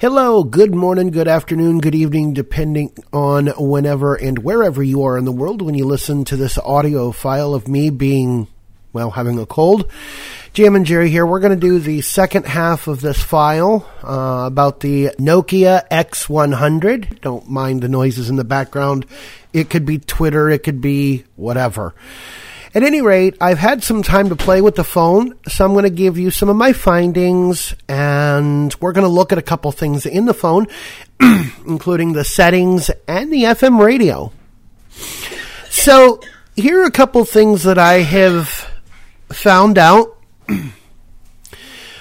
Hello, good morning, good afternoon, good evening, depending on whenever and wherever you are in the world when you listen to this audio file of me being, well, having a cold. Jam and Jerry here. We're going to do the second half of this file uh, about the Nokia X100. Don't mind the noises in the background. It could be Twitter, it could be whatever. At any rate, I've had some time to play with the phone, so I'm going to give you some of my findings, and we're going to look at a couple things in the phone, including the settings and the FM radio. So, here are a couple things that I have found out.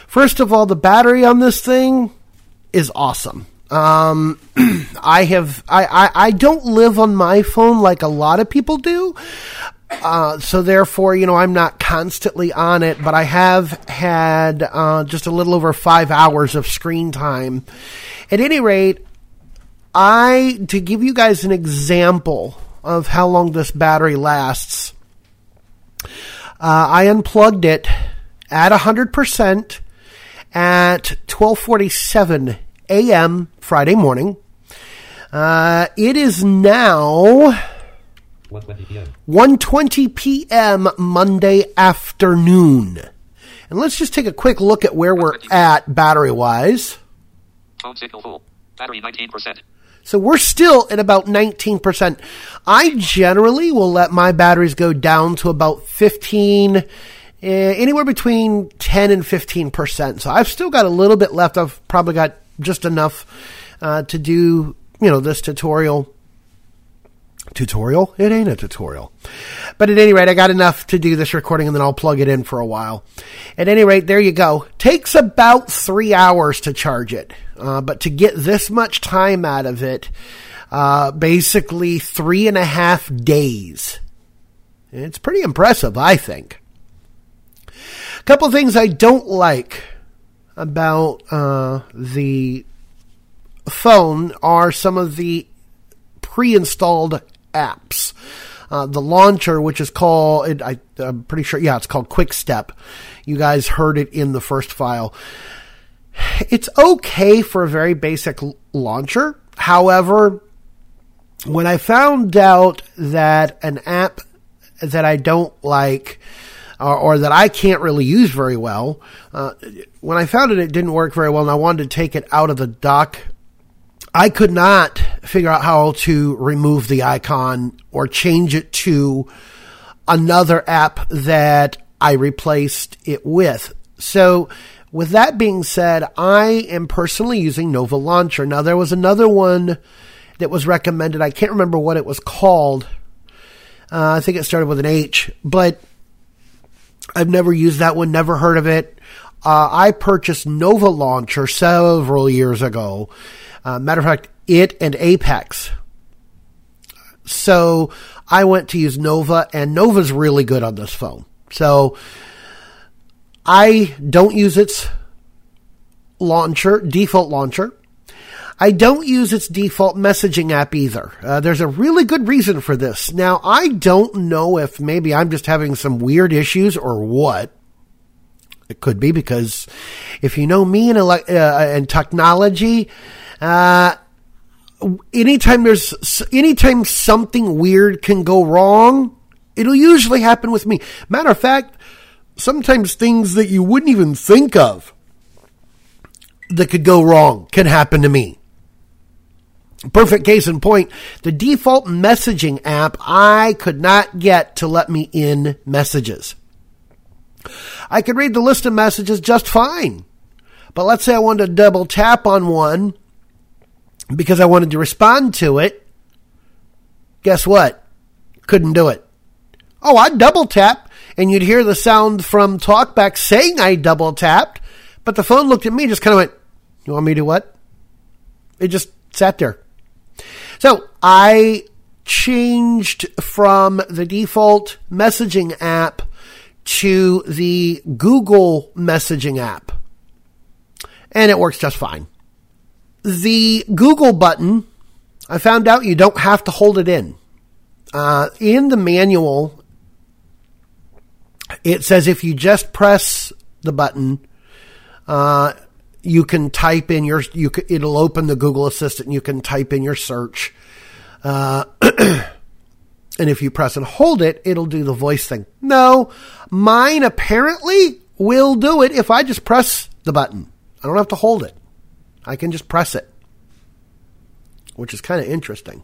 First of all, the battery on this thing is awesome. Um, I have I, I, I don't live on my phone like a lot of people do. Uh, so therefore, you know, I'm not constantly on it, but I have had uh, just a little over five hours of screen time. At any rate, I to give you guys an example of how long this battery lasts. Uh, I unplugged it at 100% at 12:47 a.m. Friday morning. Uh, it is now 1:20 p.m. 1:20 p.m. Monday afternoon. And let's just take a quick look at where we're at battery wise. Phone signal full. Battery 19%. So we're still at about 19%. I generally will let my batteries go down to about 15 uh, anywhere between 10 and 15%. So I've still got a little bit left. I've probably got just enough uh, to do, you know, this tutorial tutorial. It ain't a tutorial. But at any rate, I got enough to do this recording and then I'll plug it in for a while. At any rate, there you go. Takes about three hours to charge it. Uh, but to get this much time out of it, uh, basically three and a half days. It's pretty impressive, I think. A couple things I don't like about uh, the phone are some of the pre-installed apps. Uh, the launcher, which is called, I, am pretty sure, yeah, it's called Quick Step. You guys heard it in the first file. It's okay for a very basic launcher. However, when I found out that an app that I don't like, or, or that I can't really use very well, uh, when I found it, it didn't work very well, and I wanted to take it out of the dock I could not figure out how to remove the icon or change it to another app that I replaced it with. So, with that being said, I am personally using Nova Launcher. Now, there was another one that was recommended. I can't remember what it was called. Uh, I think it started with an H, but I've never used that one, never heard of it. Uh, I purchased Nova Launcher several years ago uh, matter of fact, it and Apex. So I went to use Nova, and Nova's really good on this phone. So I don't use its launcher, default launcher. I don't use its default messaging app either. Uh, there's a really good reason for this. Now, I don't know if maybe I'm just having some weird issues or what. It could be because if you know me and, uh, and technology, uh, anytime there's anytime something weird can go wrong, it'll usually happen with me. Matter of fact, sometimes things that you wouldn't even think of that could go wrong can happen to me. Perfect case in point, the default messaging app I could not get to let me in messages. I could read the list of messages just fine. But let's say I wanted to double tap on one because I wanted to respond to it. Guess what? Couldn't do it. Oh, I double tap and you'd hear the sound from TalkBack saying I double tapped, but the phone looked at me just kind of went, You want me to what? It just sat there. So I changed from the default messaging app to the Google messaging app. And it works just fine. The Google button, I found out you don't have to hold it in. Uh, in the manual, it says if you just press the button, uh, you can type in your you c it'll open the Google Assistant and you can type in your search. Uh, and if you press and hold it, it'll do the voice thing. No, mine apparently will do it if I just press the button. I don't have to hold it. I can just press it, which is kind of interesting.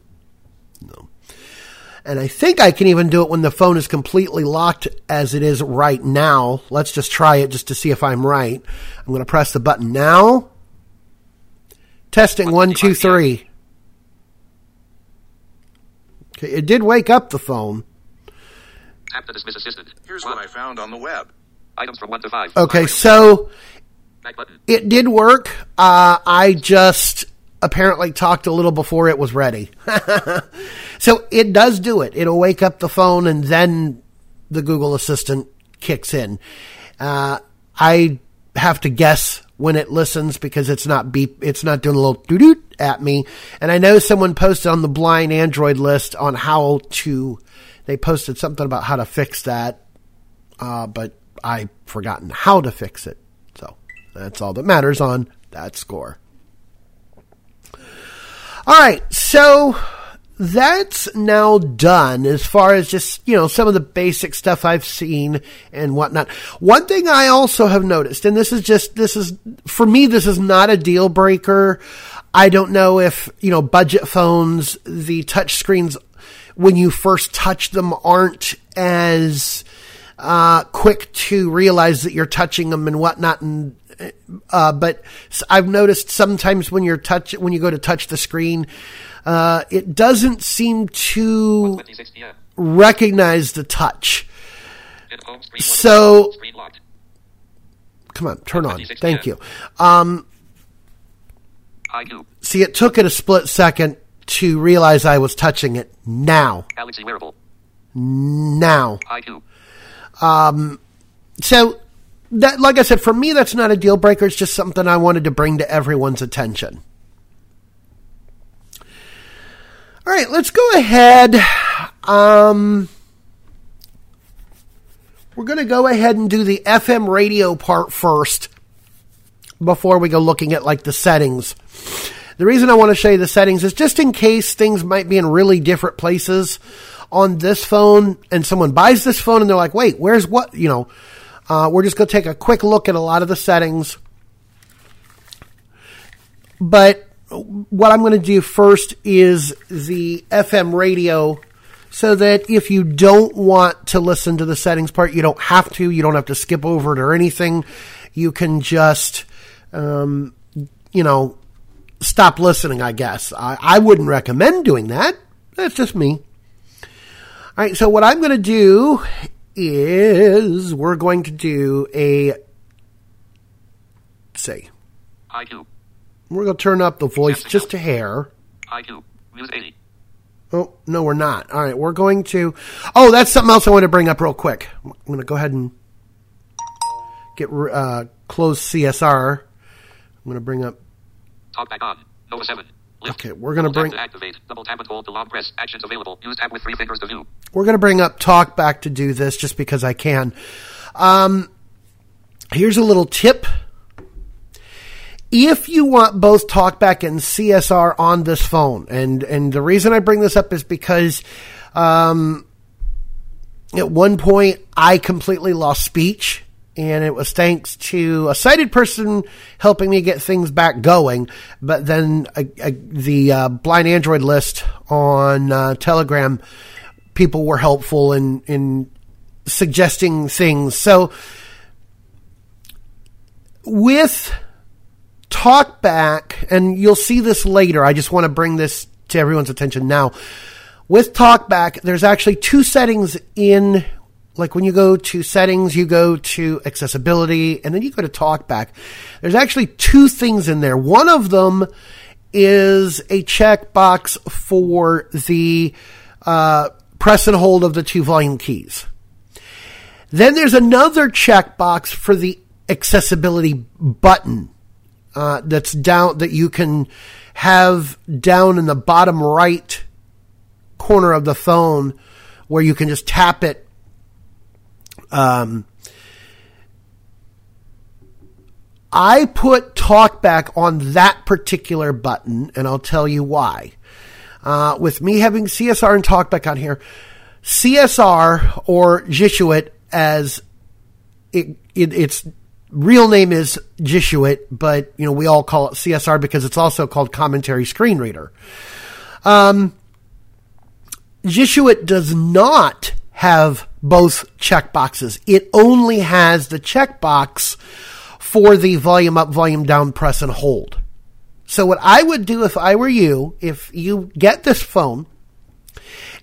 No. And I think I can even do it when the phone is completely locked as it is right now. Let's just try it just to see if I'm right. I'm going to press the button now. Testing one, two, three. Okay, it did wake up the phone. Tap to dismiss assistant. Here's what I found on the web. Items from 1 to 5. Okay, so Back button. It did work. Uh, I just apparently talked a little before it was ready. so it does do it. It'll wake up the phone and then the Google Assistant kicks in. Uh, I have to guess when it listens because it's not beep, it's not doing a little doo doo at me. And I know someone posted on the blind Android list on how to, they posted something about how to fix that. Uh, but I've forgotten how to fix it. That's all that matters on that score. All right, so that's now done as far as just, you know, some of the basic stuff I've seen and whatnot. One thing I also have noticed, and this is just, this is, for me, this is not a deal breaker. I don't know if, you know, budget phones, the touch screens, when you first touch them aren't as, uh, quick to realize that you're touching them and whatnot. And, uh, but I've noticed sometimes when you're touch, when you go to touch the screen, uh, it doesn't seem to recognize the touch. Hit home screen. So- Come on, turn on. Thank you. Um, see, it took it a split second to realize I was touching it. Now, now. IQ. So that, like I said, for me, that's not a deal breaker. It's just something I wanted to bring to everyone's attention. All right, let's go ahead. Um, we're going to go ahead and do the FM radio part first before we go looking at like the settings. The reason I want to show you the settings is just in case things might be in really different places on this phone and someone buys this phone and they're like, wait, where's what? You know, uh, we're just going to take a quick look at a lot of the settings. But what I'm going to do first is the FM radio so that if you don't want to listen to the settings part, you don't have to. You don't have to skip over it or anything. You can just, um, you know, stop listening, I guess. I, I wouldn't recommend doing that. That's just me. All right, so what I'm going to do is we're going to do a say I do. we're going to turn up the voice just a hair. IQ. Use 80. Oh no, we're not. All right, we're going to. Oh, that's something else I want to bring up real quick. I'm going to go ahead and get uh, close CSR. I'm going to bring up. Talk back on. Nova 7. Okay, we're gonna bring- activate. Double tap and hold to long press. Actions available. Use tab with three fingers to view. We're going to bring up talk back to do this just because I can. Um, here's a little tip. If you want both TalkBack and CSR on this phone, and and the reason I bring this up is because um, at one point I completely lost speech, and it was thanks to a sighted person helping me get things back going. But then the uh, blind Android list on uh, Telegram, people were helpful in in suggesting things. So with TalkBack, and you'll see this later. I just want to bring this to everyone's attention now. With TalkBack, there's actually two settings in, like when you go to settings, you go to accessibility, and then you go to TalkBack. There's actually two things in there. One of them is a checkbox for the uh, press and hold of the two volume keys. Then there's another checkbox for the accessibility button uh, that's down that you can have down in the bottom right corner of the phone where you can just tap it um, I put talkback on that particular button, and I'll tell you why. Uh, with me having CSR and talkback on here, CSR or Jieshuo as it, it, its real name is Jieshuo, but you know we all call it CSR because it's also called commentary screen reader. Um, Jieshuo does not have both checkboxes. It only has the checkbox for the volume up, volume down, press and hold. So what I would do if I were you, if you get this phone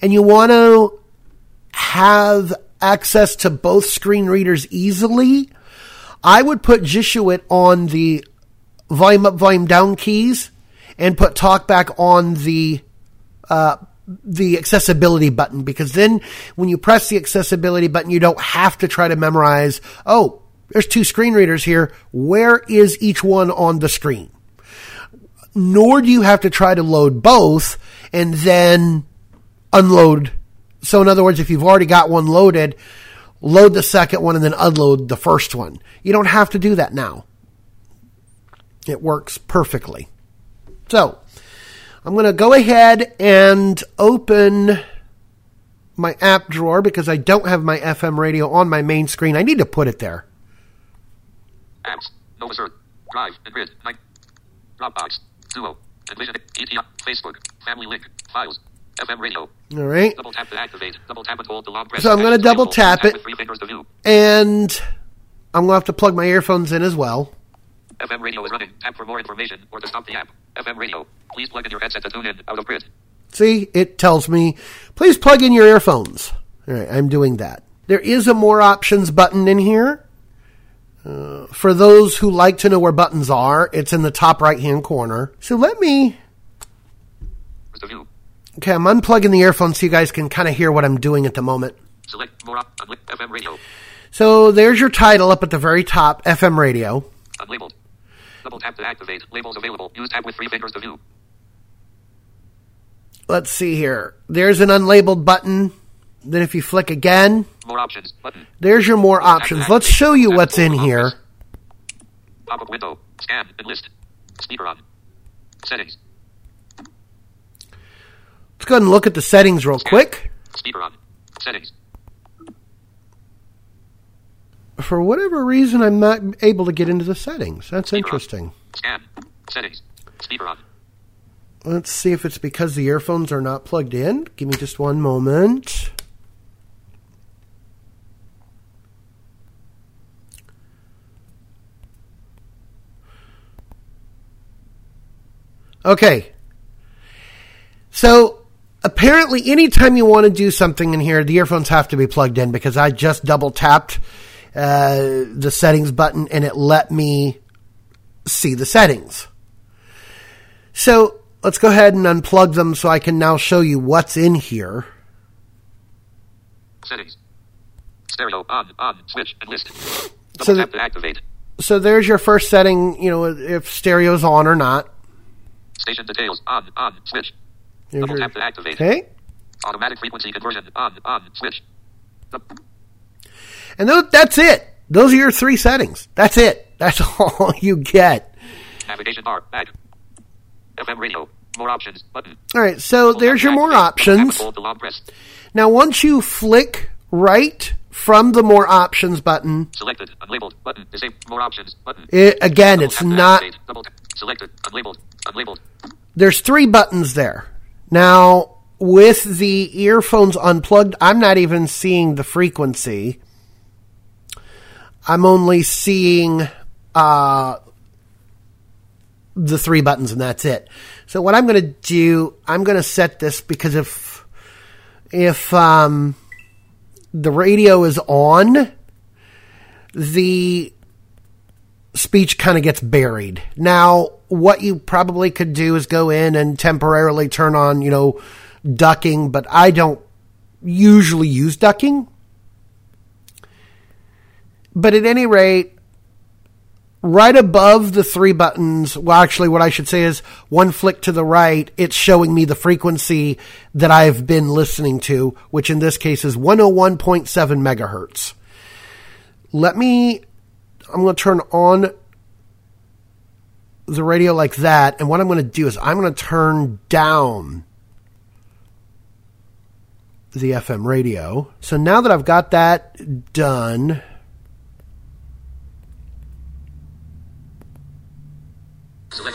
and you want to have access to both screen readers easily, I would put Jieshuo on the volume up, volume down keys and put talkback on the uh, the accessibility button because then when you press the accessibility button, you don't have to try to memorize, oh, there's two screen readers here. Where is each one on the screen? Nor do you have to try to load both and then unload. So in other words, if you've already got one loaded, load the second one and then unload the first one. You don't have to do that now. It works perfectly. So I'm going to go ahead and open my app drawer because I don't have my FM radio on my main screen. I need to put it there. Apps. Nova. Drive. and Grid. Night. Dropbox. Duo. Envision. ETI. Facebook. Family Link. Files. FM radio. All right. Double tap to activate. Double tap and hold the long press. So I'm gonna double tap it. with three fingers to view. And I'm going to have to plug my earphones in as well. FM radio is running. Tap for more information or to stop the app. FM radio. Please plug in your headset to tune in. Out of grid. See, it tells me, please plug in your earphones. All right, I'm doing that. There is a more options button in here. Uh, for those who like to know where buttons are, it's in the top right hand corner. So let me, okay, I'm unplugging the earphones so you guys can kind of hear what I'm doing at the moment. Select more op- FM radio. So there's your title up at the very top, FM radio. Unlabeled. Double tap to activate. Labels available. Use tab with three fingers to view. Let's see here. There's an unlabeled button. Then if you flick again, More options. Button. there's your more options. Let's show you what's in here. Pop up window. Scan and list. Speaker on. Settings. Let's go ahead and look at the settings real quick. Speaker on. Settings. For whatever reason, I'm not able to get into the settings. That's interesting. Scan. Settings. Speaker on. Let's see if it's because the earphones are not plugged in. Give me just one moment. Okay. So apparently, anytime you want to do something in here, the earphones have to be plugged in because I just double tapped uh, the settings button and it let me see the settings. So let's go ahead and unplug them so I can now show you what's in here. Settings. Stereo on. On. Switch and list. Double So tap to activate. So there's your first setting, you know, if stereo's on or not. Station details. On. On. Switch. There's Double your- tap to activate. okay. Automatic frequency conversion. On. On. Switch. And tho- that's it. Those are your three settings. That's it. That's all you get. Navigation bar. Back. FM radio. More options. Button. All right. So there's your more activate. Double tap and options. Now, once you flick right from the more options button, Selected. Unlabeled. Button. Disable. More options. Button. it, again, it's not. Selected. Unlabeled. Unlabeled. there's three buttons there. Now, with the earphones unplugged, I'm not even seeing the frequency. I'm only seeing uh, the three buttons, and that's it. So what I'm going to do, I'm going to set this because if if um, the radio is on, the speech kind of gets buried. Now, what you probably could do is go in and temporarily turn on, you know, ducking, but I don't usually use ducking. But at any rate, right above the three buttons, well, actually, what I should say is one flick to the right, it's showing me the frequency that I've been listening to, which in this case is 101.7 megahertz. Let me I'm going to turn on the radio like that. And what I'm going to do is I'm going to turn down the FM radio. So now that I've got that done, Selected. And I think it's gonna be a long, long time.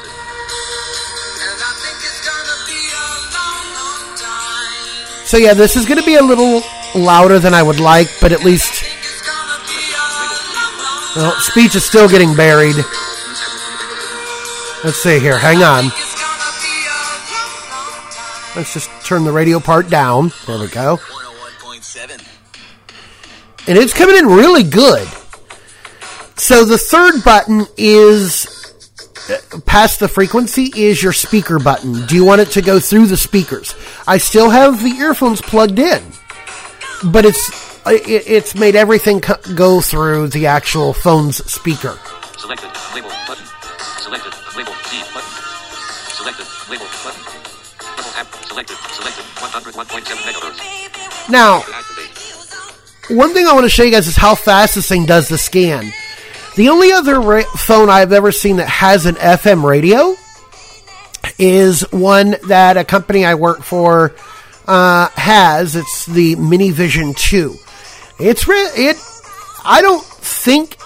so yeah, this is going to be a little louder than I would like, but at least It's gonna be a long, long well, speech is still getting buried. Let's see here. Hang on. It's gonna be a long, long time. Let's just turn the radio part down. There we go. and it's coming in really good. So the third button is past the frequency is your speaker button. Do you want it to go through the speakers? I still have the earphones plugged in, but it's it, it's made everything co- go through the actual phone's speaker. Selected. Label. Button. Selected. Label. D. Button. Selected. Label. Button. Double tap. Selected. Selected. 101.7 megahertz. Now, one thing I want to show you guys is how fast this thing does the scan. The only other ra- phone I've ever seen that has an FM radio is one that a company I work for uh, has. It's the Minivision 2. It's re- it. I don't think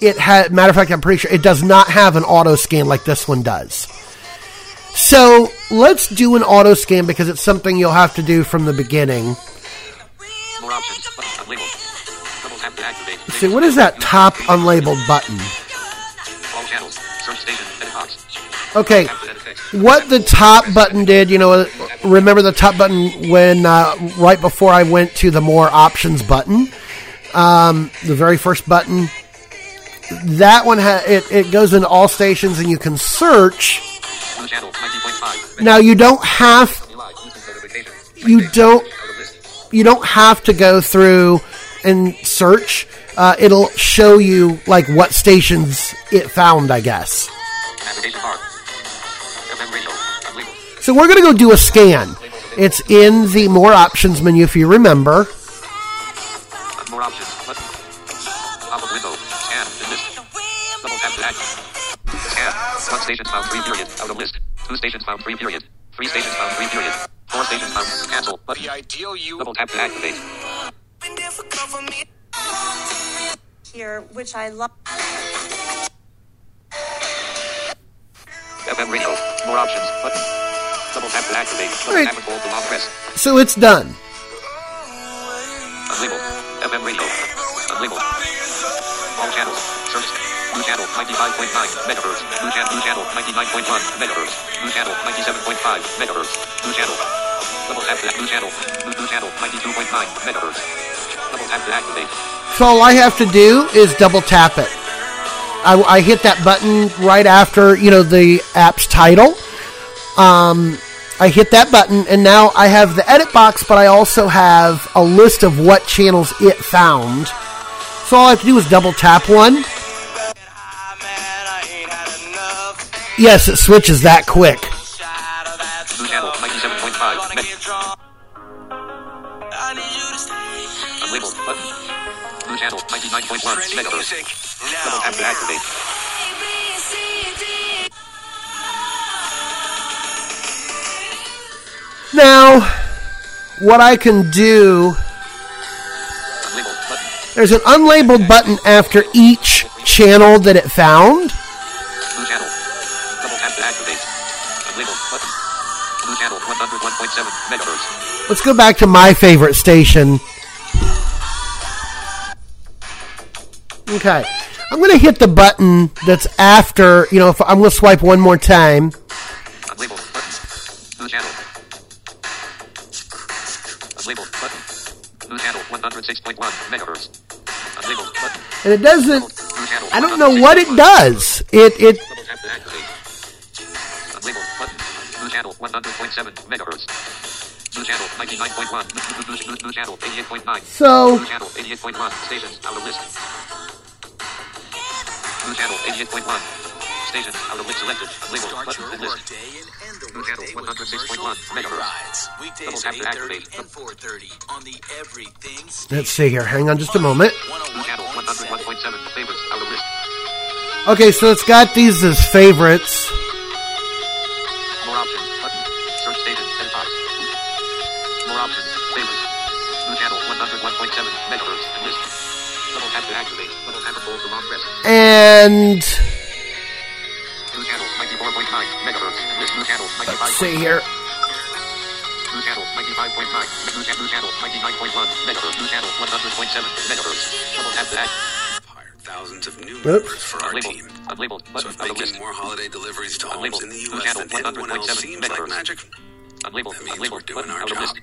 it had. Matter of fact, I'm pretty sure it does not have an auto scan like this one does. So let's do an auto scan because it's something you'll have to do from the beginning. More See, what is that top unlabeled button? All channels. Search station. Edit box. Okay, Tap to edit text. what the top button did, you know, remember the top button when uh, right before I went to the more options button, um, the very first button. That one ha- it, it goes into all stations and you can search. New channel. 90.5. Now you don't have Live. Bluetooth notification. you don't Out of list. you don't have to go through and search. Uh, it'll show you like what stations it found, I guess. Navigation bar. FM radio. Unlabeled. So we're going to go do a scan. It's in the more options menu if you remember. More options. Pop up window. Scan. Double tap to. Scan. One station found three period. Out of list. Two stations found three period. Three stations found three period. Four stations found cancel. Button. The ideal you. Double tap to activate. Been difficult for me. here, which I love. FM radio. More options. Button. Double tap to activate. Double tap and hold the long press. So it's done. Unlabeled. FM radio. Unlabeled. All channels. Search. New channel 95.9 megahertz. New channel. New channel 99.1 megahertz. New channel 97.5 megahertz. New channel. Double tap to new channel. New, new channel 92.9 megahertz. Double tap to activate. So all I have to do is double tap it. I, I hit that button right after you know the app's title. Um, I hit that button, and now I have the edit box, but I also have a list of what channels it found. So all I have to do is double tap one. Yes, it switches that quick. 99.1 megahertz. Double tap to activate. Now, what I can do There's an unlabeled button after each channel that it found. New channel. Double tap to activate. Unlabeled button. New channel 101.7 megahertz. Let's go back to my favorite station. Okay. I'm going to hit the button that's after, you know, if I'm going to swipe one more time. Unlabeled button. New channel. Unlabeled button. New channel 106.1 megahertz. Unlabeled button. And it doesn't, I don't know what it does. It, it, Double tap to activate. Unlabeled button. New channel 100.7 megahertz. New New channel 88.1. Stations out of list. New channel 88.1. Stations out of list selected. Labeled Start button your and list. workday and end the New channel 106.1 megahertz. Double Weekdays tap at to 8.30 activate. and 4.30 on the Everything let's see here. Hang on just a moment. New channel 101.7. Favorites out of list. Okay, so it's got these as favorites. Tap to activate. Hired thousands of new Oops. members for our team. So if of the making more holiday deliveries to homes in the U.S. than anyone else seems like magic, That means we're doing our job.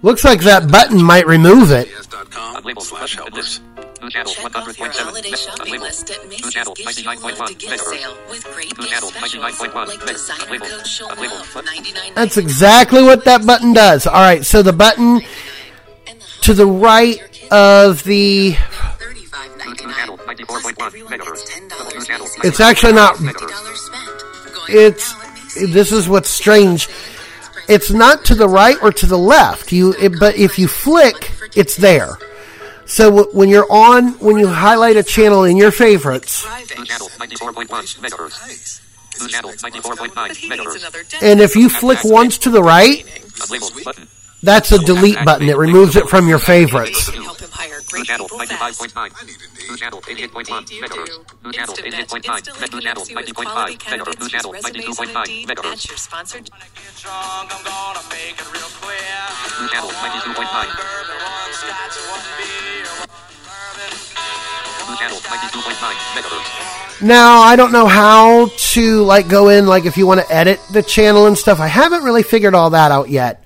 Looks like that button might remove it. PS.com Unlabeled. slash Button. And helpers. list. New channel Check off your 100.7 holiday shopping list at New Macy's channel gives you more 99.1 to get sale with great New gift channel specials 99.1 like meg- designer unlabeled. coats love, $99.99. That's exactly what that button does. All right, so the button to the right of the New channel 94.1 megahertz. Double new channel. It's actually not- it's this is what's strange. It's not to the right or to the left. You it, but if you flick, it's there. So when you're on when you highlight a channel in your favorites New channel 94.1 megahertz. New channel 94.9 megahertz. and if you flick once to the right, that's a delete button. It removes it from your favorites. Help him hire New great channel 95.9. New channel 88.1 You megahertz. do. New channel 88.9. Match instantly New channel connects you with 90.5 quality megahertz. candidates New channel whose resumes 92.9 on Indeed megahertz. match your sponsored Get drunk, I'm gonna make it real clear. New channel 92.9. Bourbon, one scotch, one beer, one bourbon. New channel 92.9 megahertz. Now I don't know how to like go in like if you want to edit the channel and stuff. I haven't really figured all that out yet.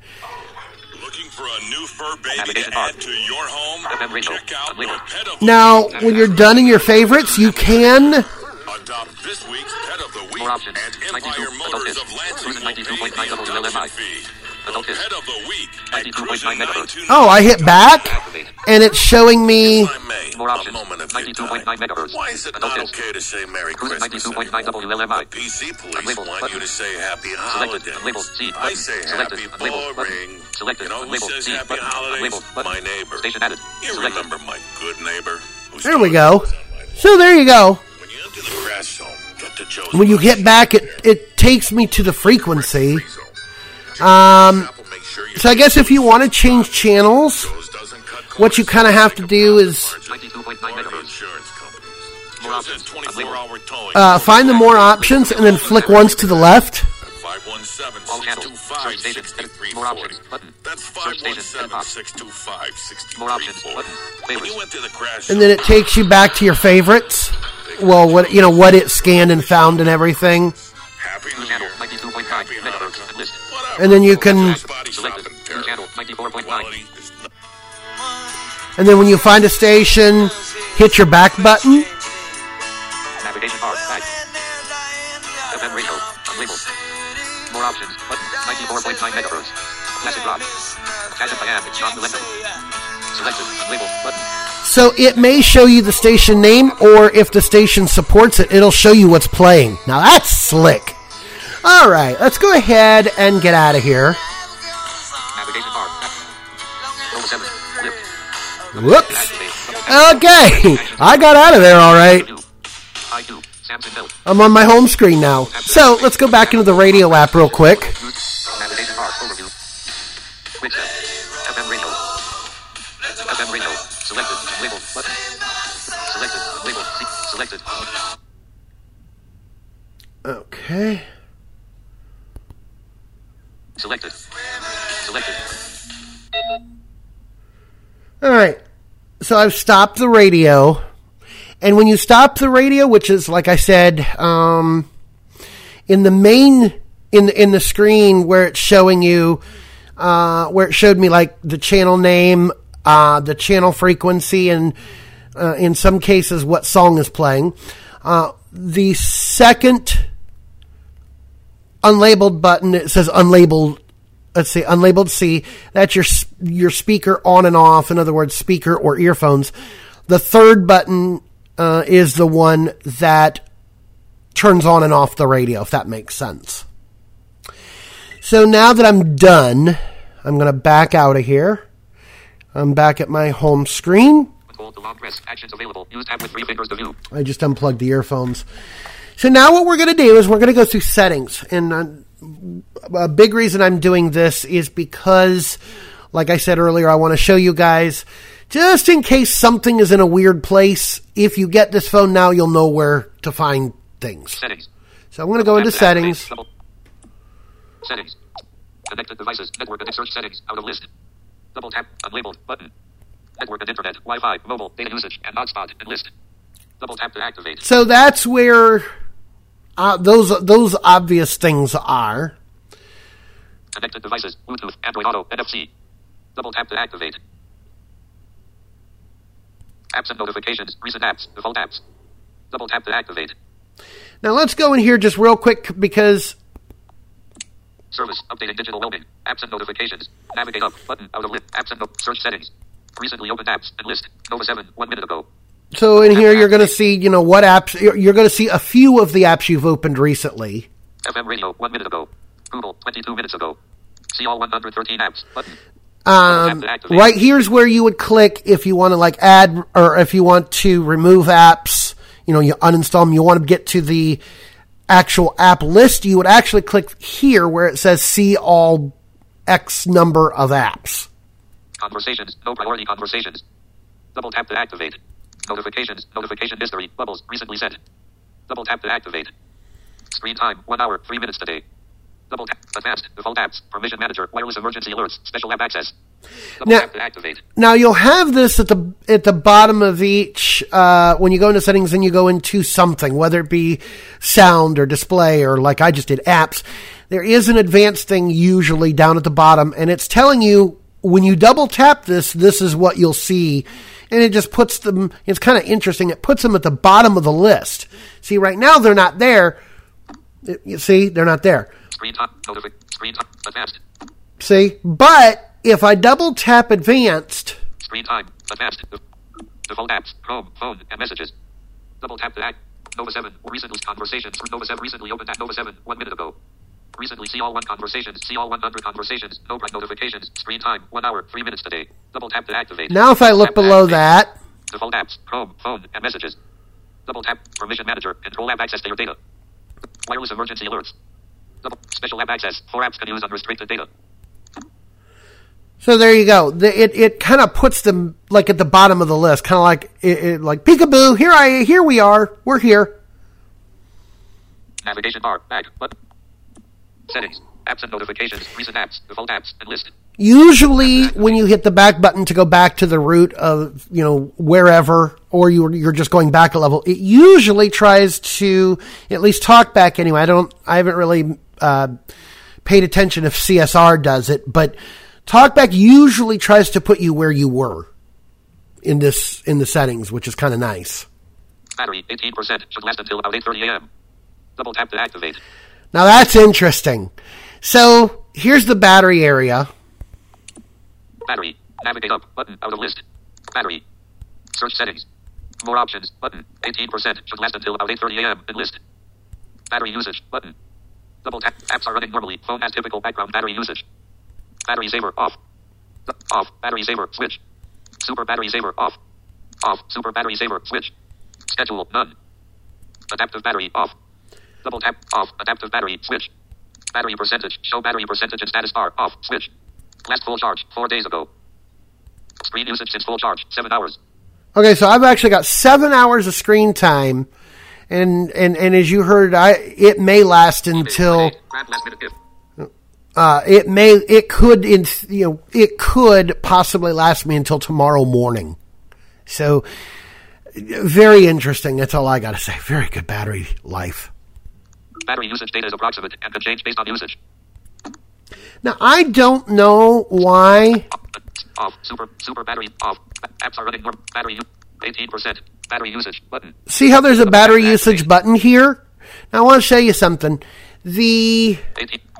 Looking for a new fur baby to add to your home? FM radio. Check out the Unlabeled. Pet of the Now when you're done in your favorites, you can Adopt this week's Pet of the Week More and Empire Motors of Lansing will pay the adoption fee. The Adult is Pet of the Week at 92.9 Cruisin' megahertz. 929. Oh, I hit back and it's showing me If I may, More options. moment of your 92.9 time. megahertz. Why is it not okay to say Merry Christmas anymore? The PC police want you to say Happy Holidays. Unlabeled. C. I Button. say Happy boring. You know who says Happy Holidays? My neighbor. Station added. You remember my good neighbor? who There we go. lives on my So there you go. When you enter the crash zone, get to Joe's When you place. hit back, it it takes me to the frequency. Um, Apple, make sure you so I guess if you want to change channels, Joe's doesn't cut what you kind of have to like do a is 92.9 or the megahertz. insurance companies. More Joe's options. has 24-hour towing. uh, find the more options and then flick once to the left. 517 All channels. 625 Search station. More options. 6340. Button. That's Search station. 517 Box. 625 More options. 6340. Button. When Favorites. you enter the crash And then it takes you back to your favorites. Well, what you know, what it scanned and found and everything. Happy New New channel Year. 92.9 Happy And then you can, Body Selected. shopping, New channel 94.9. Quality is not- and then when you find a station, hit your back button. Navigation bar. Back. FM radio. Unlabeled. More options. Button. 94.9 megahertz. Classic rock. Gadget by Am. John Millennium. Selected. Unlabeled. Button. So it may show you the station name, or if the station supports it, it'll show you what's playing. Now that's slick. All right, let's go ahead and get out of here. Navigation bar. Back. Roll 7. Lift. Whoops. Activate. Double tap. Okay, I got out of there all right. Do. I do. Samson Bell. I'm on my home screen now. So let's go back into the radio app real quick. Navigation bar. Overview. Quick set. FM radio. FM radio. Selected. Label. Button. Selected. Label. C. Selected. Okay. Selected. Selected. All right. So I've stopped the radio. And when you stop the radio, which is like I said, um, in the main in in the screen where it's showing you uh, where it showed me like the channel name, uh, the channel frequency, and uh, in some cases what song is playing. Uh, the second unlabeled button it says unlabeled let's see unlabeled c that's your your speaker on and off in other words speaker or earphones the third button uh, is the one that turns on and off the radio if that makes sense so now that i'm done i'm going to back out of here i'm back at my home screen Hold to. Actions available. Use tab with three fingers to view. I just unplugged the earphones. So now what we're going to do is we're going to go through settings. And uh, a big reason I'm doing this is because, like I said earlier, I want to show you guys, just in case something is in a weird place, if you get this phone now, you'll know where to find things. Settings. So I'm going to go into Tap to activate. settings. Settings. Connected devices. Network and search settings. Out of list. Double tap. Unlabeled. Button. Network and internet. Wi-Fi. Mobile. Data usage. And hotspot. And list. Double tap to activate. So that's where uh, those those obvious things are. Connected devices. Bluetooth. Android Auto. NFC. Double tap to activate. Apps and notifications. Recent apps. Default apps. Double tap to activate. Now let's go in here just real quick because Service. Updating digital loading. Apps and notifications. Navigate up. Button. Out of list. Apps and no- search settings. Recently opened apps and list. Nova 7. One minute ago. So in here you're going to see you know what apps you're, you're going to see a few of the apps you've opened recently. FM radio. One minute ago. Google. 22 minutes ago. See all 113 apps. Button. Um, Tap to activate. right here's where you would click if you want to like add or if you want to remove apps. You know, you uninstall them. You want to get to the actual app list. You would actually click here where it says see all X number of apps. Conversations. No priority conversations. Double tap to activate. Notifications. Notification history. Bubbles. Recently sent. Double tap to activate. Screen time. One hour. Three minutes today. Double tap. Advanced. Default apps. Permission manager. Wireless emergency alerts. Special app access. Double Now- tap to activate. Now you'll have this at the at the bottom of each uh, when you go into settings and you go into something, whether it be sound or display or like I just did apps. There is an advanced thing usually down at the bottom, and it's telling you when you double tap this, this is what you'll see, and it just puts them. It's kind of interesting. It puts them at the bottom of the list. See, right now they're not there. You see, they're not there. Screen. Notific. Screen time. Advanced. See, but if I double tap advanced. Screen time. Advanced. De- default apps. Chrome. Phone. And messages. Double tap to act. Nova 7. Recently conversations. Nova 7 recently opened at Nova 7. One minute ago. Recently see all one conversations. See all 100 conversations. No bright notifications. Screen time. One hour. Three minutes today. Double tap to activate. Now, if I look Tap below that, Default apps. Chrome. Phone. And messages. Double tap. Permission manager. Control app access to your data. Wireless emergency alerts. Double. Special app access. Four apps can use unrestricted data. So there you go. It it kind of puts them like at the bottom of the list, kind of like it, it, like peekaboo. Here I here we are. We're here. Navigation bar. Back. Button. Settings. Apps and notifications. Recent apps. Default apps. And list. Usually, when you hit the back button to go back to the root of you know wherever, or you're you're just going back a level, it usually tries to at least talk back anyway. I don't. I haven't really uh, paid attention if CSR does it, but talkback usually tries to put you where you were in this in the settings, which is kind of nice. Battery. 18%. Should last until about 8.30 a.m. Double tap to activate. Now that's interesting. So here's the battery area. Battery. Navigate up. Button. Out of list. Battery. Search settings. More options. Button. 18%. Should last until about 8.30 a.m. And list. Battery usage. Button. Double tap. Apps are running normally. Phone has typical background battery usage. Battery saver. Off. Off. Battery saver. Switch. Super battery saver. Off. Off. Super battery saver. Switch. Schedule. None. Adaptive battery. Off. Double tap. Off. Adaptive battery. Switch. Battery percentage. Show battery percentage and status bar. Off. Switch. Last full charge. Four days ago. Screen usage since full charge. Seven hours. Okay, so I've actually got seven hours of screen time, and and and as you heard, I it may last until Grab last minute gift. uh, it may it could in you know it could possibly last me until tomorrow morning. So very interesting. That's all I got to say. Very good battery life. Battery usage data is approximate and can change based on usage. Now I don't know why Off. Super. Super battery. Off. Apps are running norm. Battery. 18%. Battery usage. Button. See how there's a battery usage button here? Now I want to show you something. The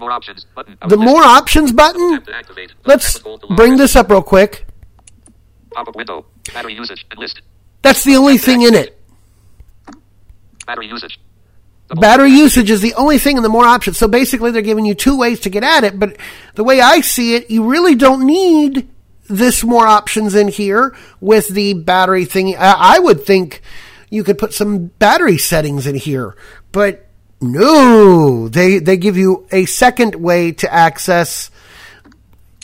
More options. Button. The more options button. Tap to activate. Let's Tap to hold to lock bring this up real quick. Pop-up window. Battery usage and list. That's the only thing in it. Battery usage. Battery usage is the only thing in the more options. So basically, they're giving you two ways to get at it. But the way I see it, you really don't need this more options in here with the battery thing. I I would think you could put some battery settings in here, but no, they they give you a second way to access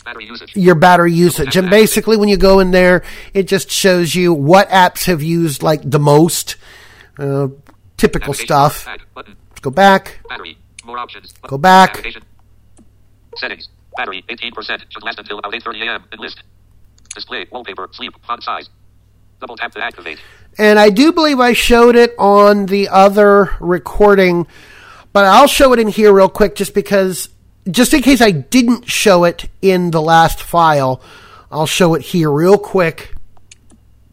Battery your battery usage. And basically, when you go in there, it just shows you what apps have used like the most, uh, typical stuff. bar. Back. Button. Let's go back. Battery. More options. Go back. Navigation. Settings. Battery 18%. Should last until about 8.30 a.m. Enlist. Display. Wallpaper. Sleep. Font size. Double tap to activate. And I do believe I showed it on the other recording, but I'll show it in here real quick just because, just in case I didn't show it in the last file, I'll show it here real quick.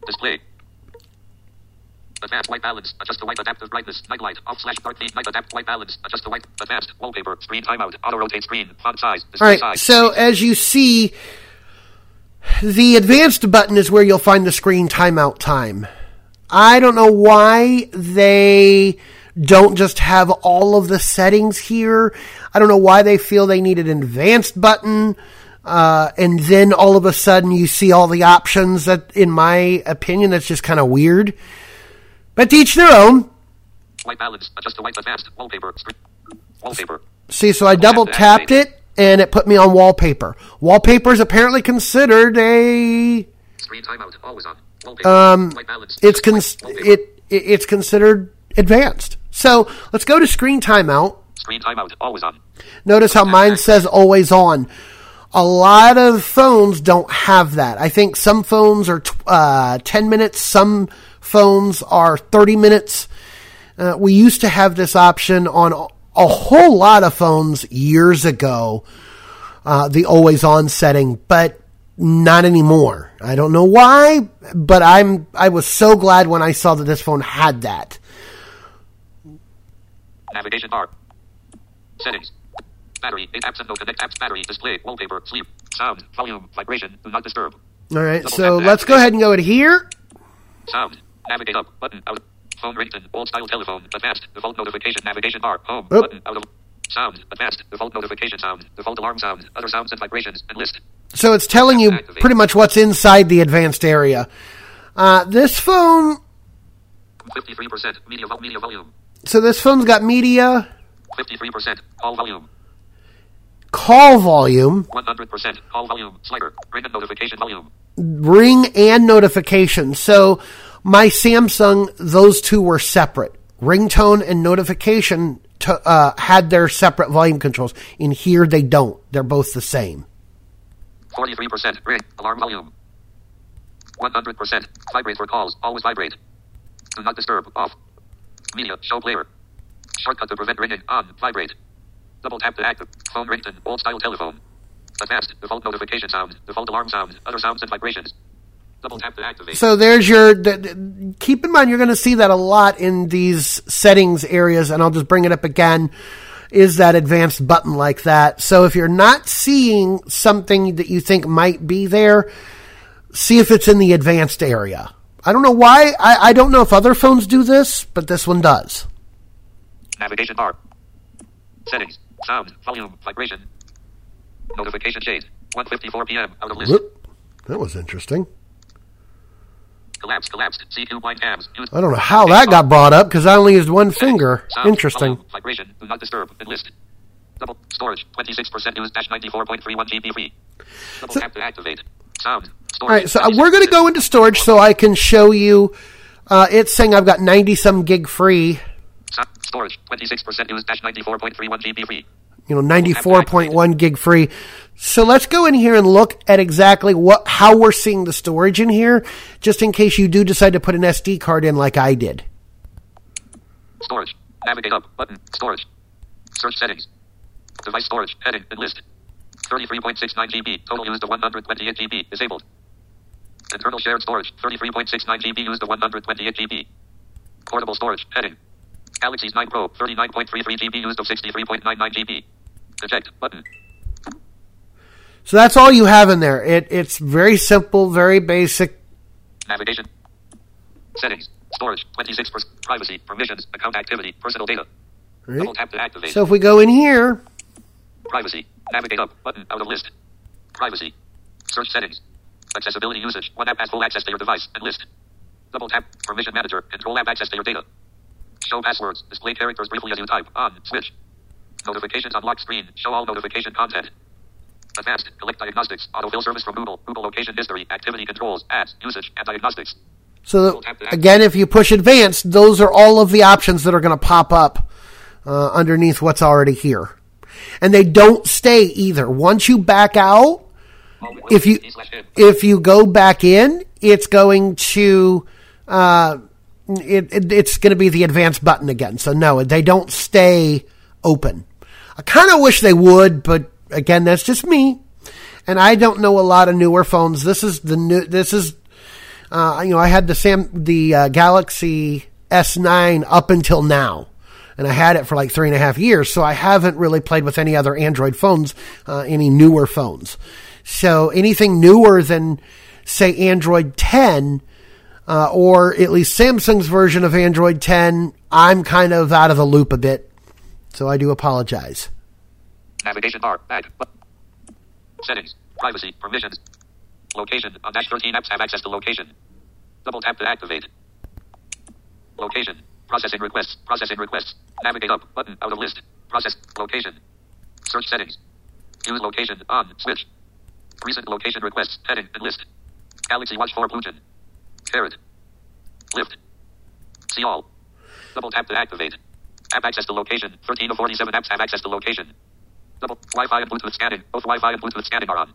Display. Advanced white balance. Adjust the white adaptive brightness. Night light. Off slash dark theme. Night adapt white balance. Adjust the white. Advanced. Wallpaper. Screen timeout. Auto rotate screen. Font size. All right, size. so as you see, the advanced button is where you'll find the screen timeout time. I don't know why they don't just have all of the settings here. I don't know why they feel they need an advanced button. Uh, and then all of a sudden you see all the options that, in my opinion, that's just kind of weird. But to each their own. White balance. Adjust the white advanced. Wallpaper. Wallpaper. See, so I double tapped it and it put me on wallpaper. Wallpaper is apparently considered a Screen timeout. Always on. Wallpaper. um it's Wallpaper. it, it it's considered advanced. So, let's go to screen timeout. Screen timeout. Always on. Notice how mine says always on. A lot of phones don't have that. I think some phones are tw- uh, 10 minutes, some phones are 30 minutes. Uh, we used to have this option on a- whole lot of phones years ago, uh, the always on setting, but not anymore. I don't know why, but I'm I was so glad when I saw that this phone had that. Navigation bar. Settings. Battery. Eight apps and no connect apps. Battery. Display. Wallpaper. Sleep. Sound. Volume. Vibration. Do not disturb. All right, Double so let's go ahead and go to here. Sound. Navigate up. Button. Out. Phone ringtone. Old style telephone. Advanced. Default notification. Navigation bar. Home. Oop. Button. Out of. Sound. Advanced. Default notification sound. Default alarm sound. Other sounds and vibrations. And list. So it's telling you Activate. pretty much what's inside the advanced area. Uh, this phone, 53%. Media, vol- media volume. so this phone's got media, 53%. Call volume. call volume, 100%. Call volume. Slider. Ring and notification volume. ring, and notification. So my Samsung, those two were separate. Ringtone and notification to, uh, had their separate volume controls. In here, they don't. They're both the same. 43%. Ring. Alarm volume. 100%. Vibrate for calls. Always vibrate. Do not disturb. Off. Media. Show player. Shortcut to prevent ringing. On. Vibrate. Double tap to active. Phone ringtone. Old style telephone. Advanced. Default notification sound. Default alarm sound. Other sounds and vibrations. So there's your. The, the- keep in mind, you're going to see that a lot in these settings areas, and I'll just bring it up again. Is that advanced button like that? So if you're not seeing something that you think might be there, see if it's in the advanced area. I don't know why. I, I don't know if other phones do this, but this one does. Navigation bar. Settings. Sound. Volume. Vibration. Notification shade. 1.54 p.m. Out of list. Whoop. That was interesting. Collapsed. Collapsed. CQ blind tabs. Use- I don't know how that got brought up because I only used one finger. Sound. Interesting. Volume. Vibration. Do not disturb. Enlist. Double storage. 26% use dash 94.31 GB free. Double tap to activate. Sound. All right, so uh, we're going to go into storage so I can show you. Uh, it's saying I've got 90 some gig free. So- storage. 26% use dash 94.31 GB free. You know, 94.1 gig free. So let's go in here and look at exactly what, how we're seeing the storage in here, just in case you do decide to put an SD card in like I did. Storage. Navigate up. Button. Storage. Search settings. Device storage. Heading. Enlist. 33.69 GB. Total used to 128 GB. Disabled. Internal shared storage. 33.69 GB used to 128 GB. Portable storage. Heading. Galaxy's 9 Pro. 39.33 GB used to 63.99 GB. Eject. Button. So that's all you have in there. It, it's very simple, very basic. Navigation. Settings. Storage. 26%. Privacy. Permissions. Account activity. Personal data. right? Double tap to activate. So if we go in here, Privacy. Navigate up. Button. Out of list. Privacy. Search settings. Accessibility usage. One app has full access to your device and list. Double tap. Permission manager. Control app access to your data. Show passwords. Display characters briefly as you type. On. Switch. Notifications on lock screen. Show all notification content. Advanced. Collect diagnostics. Autofill service from Google. Google location history. Activity controls. Ads. Usage. And diagnostics. So again, if you push advanced, those are all of the options that are going to pop up uh, underneath what's already here, and they don't stay either. Once you back out, if you if you go back in, it's going to uh, it, it, it's going to be the advanced button again. So no, they don't stay open. I kind of wish they would, but again, that's just me, and I don't know a lot of newer phones. This is the new. This is uh, you know, I had the Sam the uh, Galaxy S9 up until now, and I had it for like three and a half years. So I haven't really played with any other Android phones, uh, any newer phones. So anything newer than say Android 10, uh, or at least Samsung's version of Android 10, I'm kind of out of the loop a bit. So I do apologize. Navigation bar. Settings. Privacy. Permissions. Location. On dash 13 apps have access to location. Double tap to activate. Location. Processing requests. Processing requests. Navigate up. Button. Out of list. Process. Location. Search settings. Use location. On. Switch. Recent location requests. Heading and list. Galaxy Watch 4 Bluetooth. Carrot. Lift. See all. Double tap to activate. App access to location. 13 of 47 apps have access to location. Double Wi-Fi and Bluetooth scanning. Both Wi-Fi and Bluetooth scanning are on.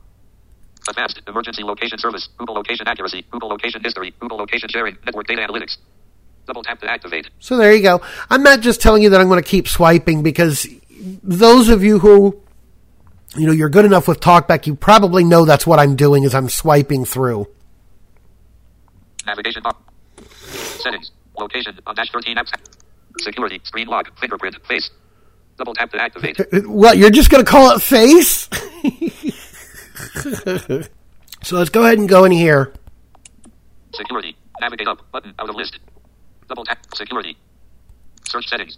Advanced emergency location service. Google location accuracy. Google location history. Google location sharing. Network data analytics. Double tap to activate. So there you go. I'm not just telling you that I'm going to keep swiping because those of you who, you know, you're good enough with TalkBack, you probably know that's what I'm doing is I'm swiping through. Navigation bar. Settings. Location. On dash 13 apps. Security. Screen lock. Fingerprint. Face. Double tap to activate. What, you're just going to call it face? so let's go ahead and go in here. Security. Navigate up. Button. Out of list. Double tap. Security. Search settings.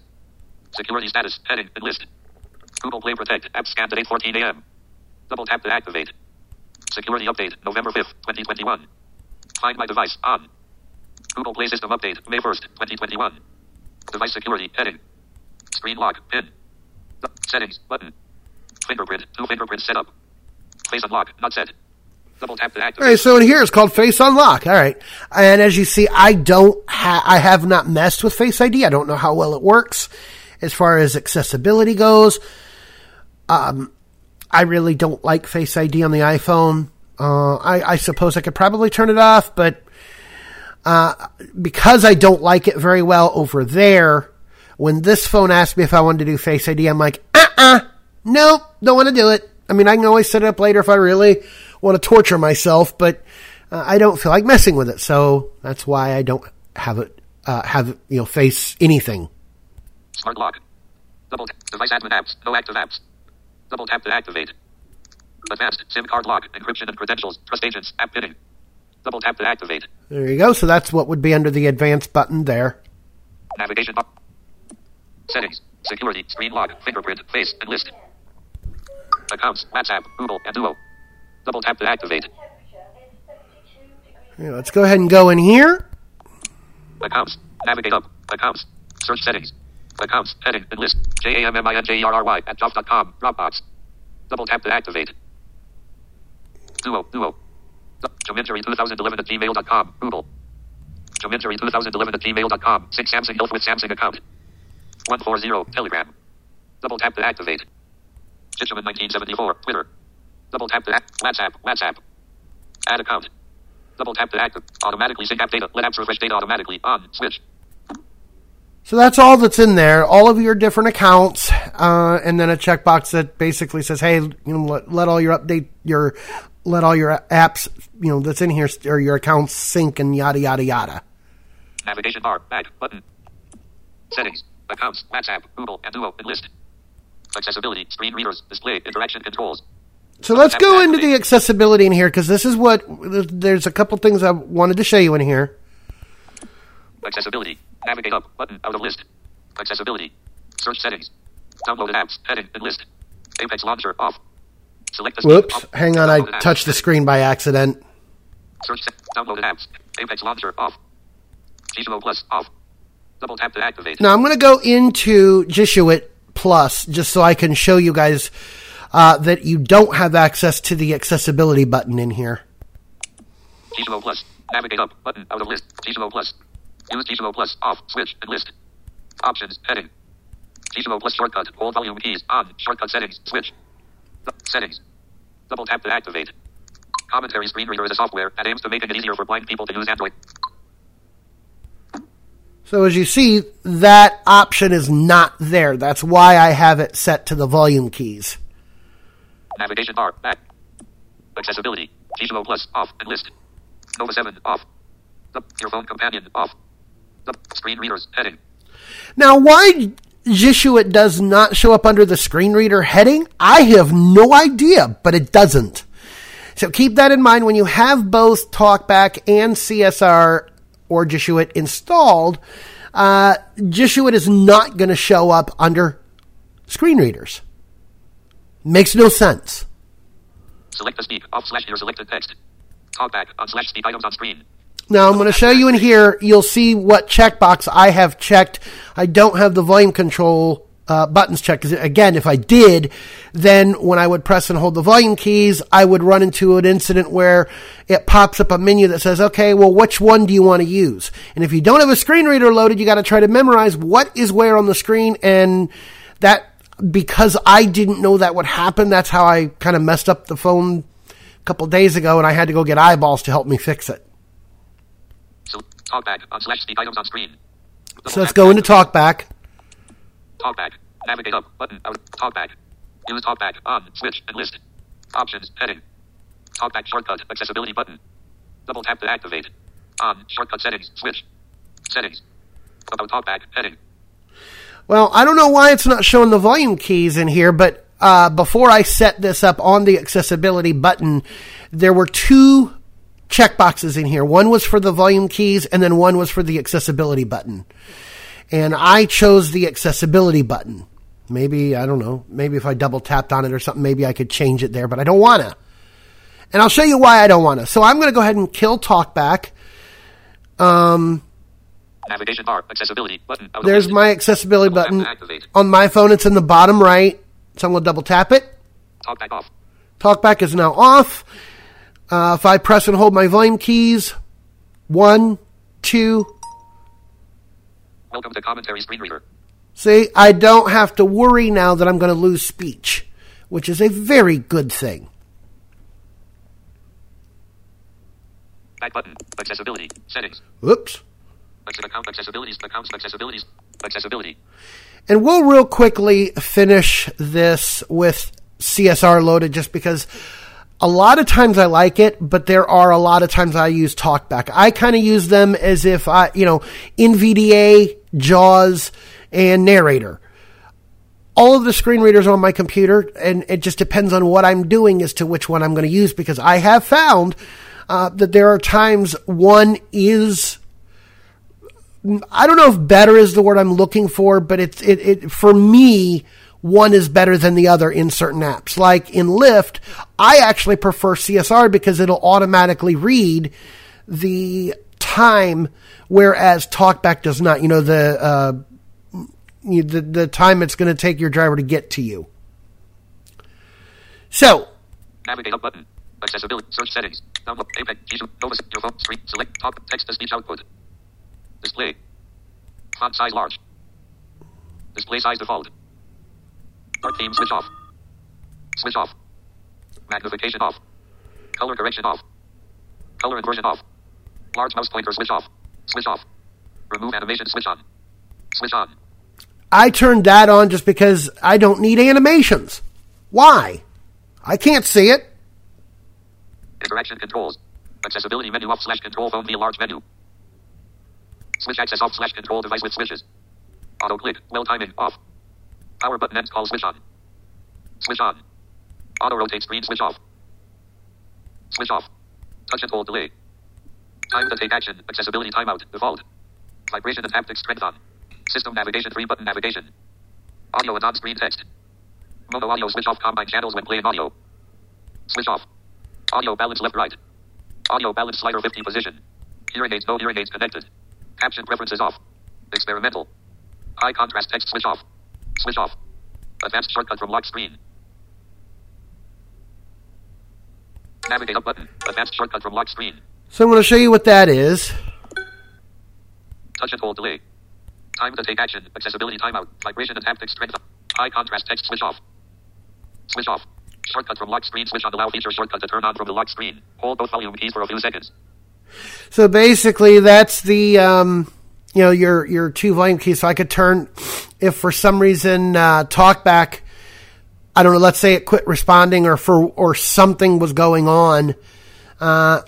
Security status. Heading and list. Google Play Protect. App scanned at 8:14 a.m. Double tap to activate. Security update. November 5th, 2021. Find my device. On. Google Play System update. May 1st, 2021. Device security. Heading. Screen lock. Pin. Settings. Button. Fingerprint. Two fingerprint setup. Face unlock. Not set. Double tap to activate. All right, so in here it's called Face Unlock. All right, and as you see, I don't, ha- I have not messed with Face ID. I don't know how well it works as far as accessibility goes. Um, I really don't like Face ID on the iPhone. Uh, I, I suppose I could probably turn it off, but uh, because I don't like it very well over there, when this phone asked me if I wanted to do Face ID, I'm like, uh uh nope, don't want to do it. I mean, I can always set it up later if I really want to torture myself, but uh, I don't feel like messing with it. So that's why I don't have it, uh, have, you know, face anything. Smart lock. Double tap. Device admin apps. No active apps. Double tap to activate. Advanced SIM card lock. Encryption and credentials. Trust agents. App pinning. Double tap to activate. There you go. So that's what would be under the advanced button there. Navigation bar. Settings. Security. Screen lock. Fingerprint. Face and list. Accounts. WhatsApp. Google and Duo. Double tap to activate. Yeah, let's go ahead and go in here. Accounts. Navigate up. Accounts. Search settings. Accounts. Heading and list. J A M M I N J E R R Y at Jobs.com. Dropbox. Double tap to activate. Duo. Duo. Jamminjerry 2011 at gmail.com. Google. Jamminjerry 2011 at gmail.com. Sync Samsung Health with Samsung account. 140. Telegram. Double tap to activate. Chichuman 1974. Twitter. Double tap to act. WhatsApp. WhatsApp. Add account. Double tap to active. Automatically sync app data. Let apps refresh data automatically. On. Switch. So that's all that's in there. All of your different accounts, uh, and then a checkbox that basically says, "Hey, you know, let, let all your update your let all your apps, you know, that's in here or your accounts sync and yada yada yada." Navigation bar. Back. Button. Settings. Accounts. WhatsApp. Google and Duo. And list. Accessibility. Screen readers. Display. Interaction controls. So let's go into the accessibility in here because this is what there's a couple things I wanted to show you in here. Accessibility. Navigate up. Button. Out of list. Accessibility. Search settings. Downloaded apps. Heading and list. Apex launcher off. Select the Whoops, hang on, I touched the screen by accident. Search set. Downloaded apps. Apex Launcher off. Gizmo Plus off. Double tap to activate. Now I'm going to go into Jieshuo Plus just so I can show you guys uh, that you don't have access to the accessibility button in here. Gizmo Plus. Navigate up. Button out of list. Gizmo Plus. Use Gizmo Plus off. Switch and list. Options. Heading. Gizmo Plus shortcut. Hold volume keys on. Shortcut settings. Switch. Settings. Double tap to activate. Commentary screen reader is a software that aims to make it easier for blind people to use Android. So as you see, that option is not there. That's why I have it set to the volume keys. Navigation bar. Back. Accessibility. Gizmo Plus off and list. Nova 7 off. The, your phone companion off. The screen readers heading. Now, why Jieshuo does not show up under the screen reader heading, I have no idea, but it doesn't. So keep that in mind when you have both TalkBack and CSR or Jieshuo installed. Uh, Jieshuo is not going to show up under screen readers. Makes no sense. Select the speak off slash your selected text. Talkback on slash speak items on screen. Now I'm going to show you in here. You'll see what checkbox I have checked. I don't have the volume control uh, buttons checked. 'cause again, if I did, then when I would press and hold the volume keys, I would run into an incident where it pops up a menu that says, "Okay, well, which one do you want to use?" And if you don't have a screen reader loaded, you got to try to memorize what is where on the screen, and that because I didn't know that would happen, that's how I kind of messed up the phone a couple days ago, and I had to go get eyeballs to help me fix it. Talkback on slash speak items on screen. So let's go into TalkBack. Talkback. Navigate up. Button out. Talkback. Use talkback on. Switch and list. Options. Heading. Talkback shortcut. Accessibility button. Double tap to activate. On. Shortcut settings. Switch. Settings. About talkback. Heading. Well, I don't know why it's not showing the volume keys in here, but uh, before I set this up on the accessibility button, there were two checkboxes in here. One was for the volume keys, and then one was for the accessibility button. And I chose the accessibility button. Maybe, I don't know, maybe if I double tapped on it or something, maybe I could change it there, but I don't want to. And I'll show you why I don't want to. So I'm going to go ahead and kill TalkBack. Um, Navigation bar. Accessibility button. There's my accessibility button. On my phone, it's in the bottom right. So I'm going to double tap it. Talkback off. TalkBack is now off. Uh, if I press and hold my volume keys, one, two, Welcome to commentary screen reader. see, I don't have to worry now that I'm going to lose speech, which is a very good thing. Back button. Accessibility. Settings. Oops. Account accessibilities. Accounts accessibilities. Accessibility. And we'll real quickly finish this with CSR loaded just because a lot of times I like it, but there are a lot of times I use TalkBack. I kind of use them as if I, you know, NVDA, JAWS, and Narrator. All of the screen readers on my computer, and it just depends on what I'm doing as to which one I'm going to use because I have found uh, that there are times one is I don't know if better is the word I'm looking for, but it's it, it for me one is better than the other in certain apps. Like in Lyft, I actually prefer CSR because it'll automatically read the time, whereas TalkBack does not. You know the uh, the the time it's going to take your driver to get to you. So Navigate up button. Accessibility. Search settings. Download. Apex. Gizmo. Nova. Your. Select. Talk. Text to speech output. Display. Font size large. Display size default. Dark theme switch off. Switch off. Magnification off. Color correction off. Color inversion off. Large mouse pointer switch off. Switch off. Remove animation switch on. Switch on. I turned that on just because I don't need animations. Why? I can't see it. Interaction controls. Accessibility menu off slash control phone via large menu. Switch access off slash control device with switches. Auto click. Well timing off. Power button ends call switch on. Switch on. Auto rotate screen switch off. Switch off. Touch and hold delay. Time to take action. Accessibility timeout. Default. Vibration and haptic strength on. System navigation three button navigation. Audio and on-screen text. Mono audio switch off combine channels when playing audio. Switch off. Audio balance left right. Audio balance slider 50 position. Hearing aids, no hearing aids connected. Caption preferences off. Experimental. High contrast text switch off. Switch off. Advanced shortcut from lock screen. Navigate up button. Advanced shortcut from lock screen. So I'm going to show you what that is. Touch and hold delay. Time to take action. Accessibility timeout. Vibration and haptic strength. High contrast text switch off. Switch off. Shortcut from lock screen. Switch on allow feature shortcut to turn on from the lock screen. Hold both volume keys for a few seconds. So basically, that's the um, you know your your two volume keys. So I could turn if for some reason uh, TalkBack, I don't know. Let's say it quit responding, or for or something was going on. Uh,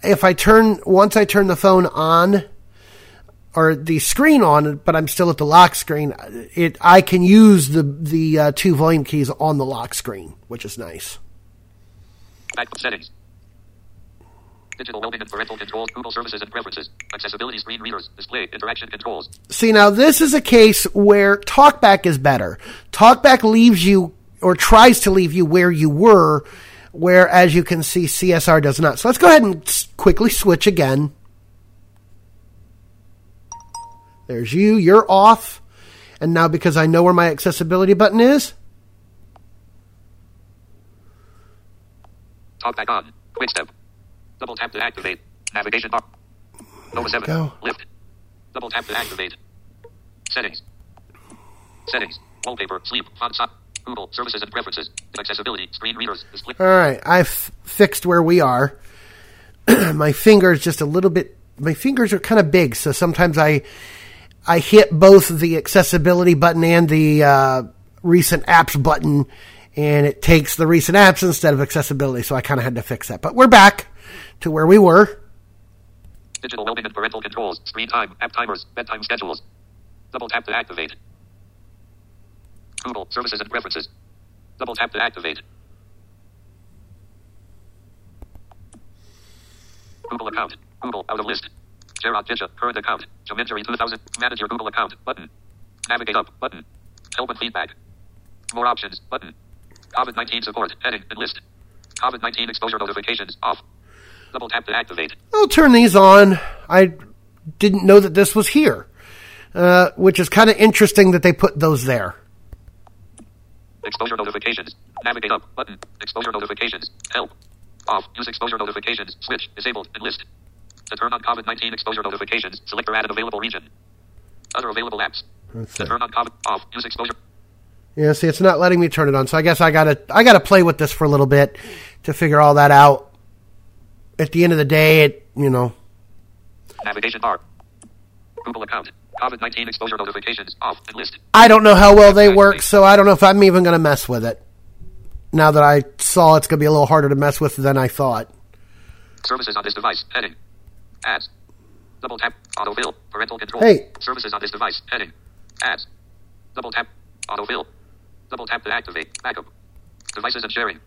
if I turn once I turn the phone on or the screen on, but I'm still at the lock screen, it I can use the the uh, two volume keys on the lock screen, which is nice. Back settings. Digital Wellbeing and parental controls. Google services and preferences. Accessibility screen readers. Display. Interaction controls. See, now this is a case where TalkBack is better. TalkBack leaves you or tries to leave you where you were, where, as you can see, CSR does not. So let's go ahead and quickly switch again. There's you. You're off. And now, because I know where my accessibility button is, Talk back on. Quick step. Double tap to activate. Navigation bar. Nova 7. go. Lyft. Double tap to activate. Settings. Settings. Wallpaper. Sleep. Font size. Google. Services and preferences. Accessibility. Screen readers. Display. All right, I've fixed where we are. my fingers just a little bit. My fingers are kind of big, so sometimes I I hit both the accessibility button and the uh, recent apps button, and it takes the recent apps instead of accessibility. So I kind of had to fix that. But we're back to where we were. Digital Wellbeing and parental controls. Screen time. App timers. Bedtime schedules. Double tap to activate. Google. Services and preferences. Double tap to activate. Google account. Google out of list. Gerard Jisha. Current account. Geometry 2000. Manage your Google account. Button. Navigate up. Button. Help and feedback. More options. Button. COVID-19 support. Heading and list. COVID-19 exposure notifications. Off. Double tap to activate. I'll turn these on. I didn't know that this was here, uh, which is kind of interesting that they put those there. Exposure notifications. Navigate up. Button. Exposure notifications. Help. Off. Use exposure notifications. Switch. Disabled. And list. To turn on COVID-19 exposure notifications, select or add an available region. Other available apps. To turn on COVID. Off. Use exposure. Yeah, see, it's not letting me turn it on. So I guess I gotta, I gotta play with this for a little bit to figure all that out. At the end of the day, it, you know, Navigation bar. Google account. COVID-19 exposure notifications. Off. And list. I don't know how well they work, so I don't know if I'm even gonna mess with it. Now that I saw it's gonna be a little harder to mess with than I thought. Services on this device. Heading. Ads. Double tap. Autofill. Parental control. Hey. Services on this device. Heading. Ads. Double tap. Autofill. Double tap to activate. Backup. Devices and sharing.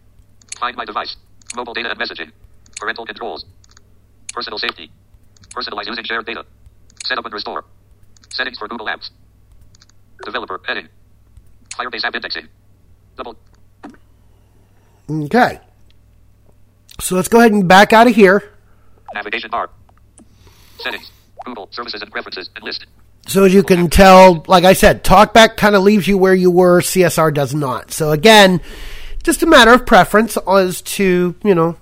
Find my device. Mobile data and messaging. Parental controls. Personal safety. Personalize using shared data. Set up and restore. Settings for Google Apps. Developer. Heading. Firebase app indexing. Double. Okay. So let's go ahead and back out of here. Navigation bar. Settings. Google. Services and preferences. And list. So as you can tell, like I said, TalkBack kind of leaves you where you were. CSR does not. So again, just a matter of preference as to you know.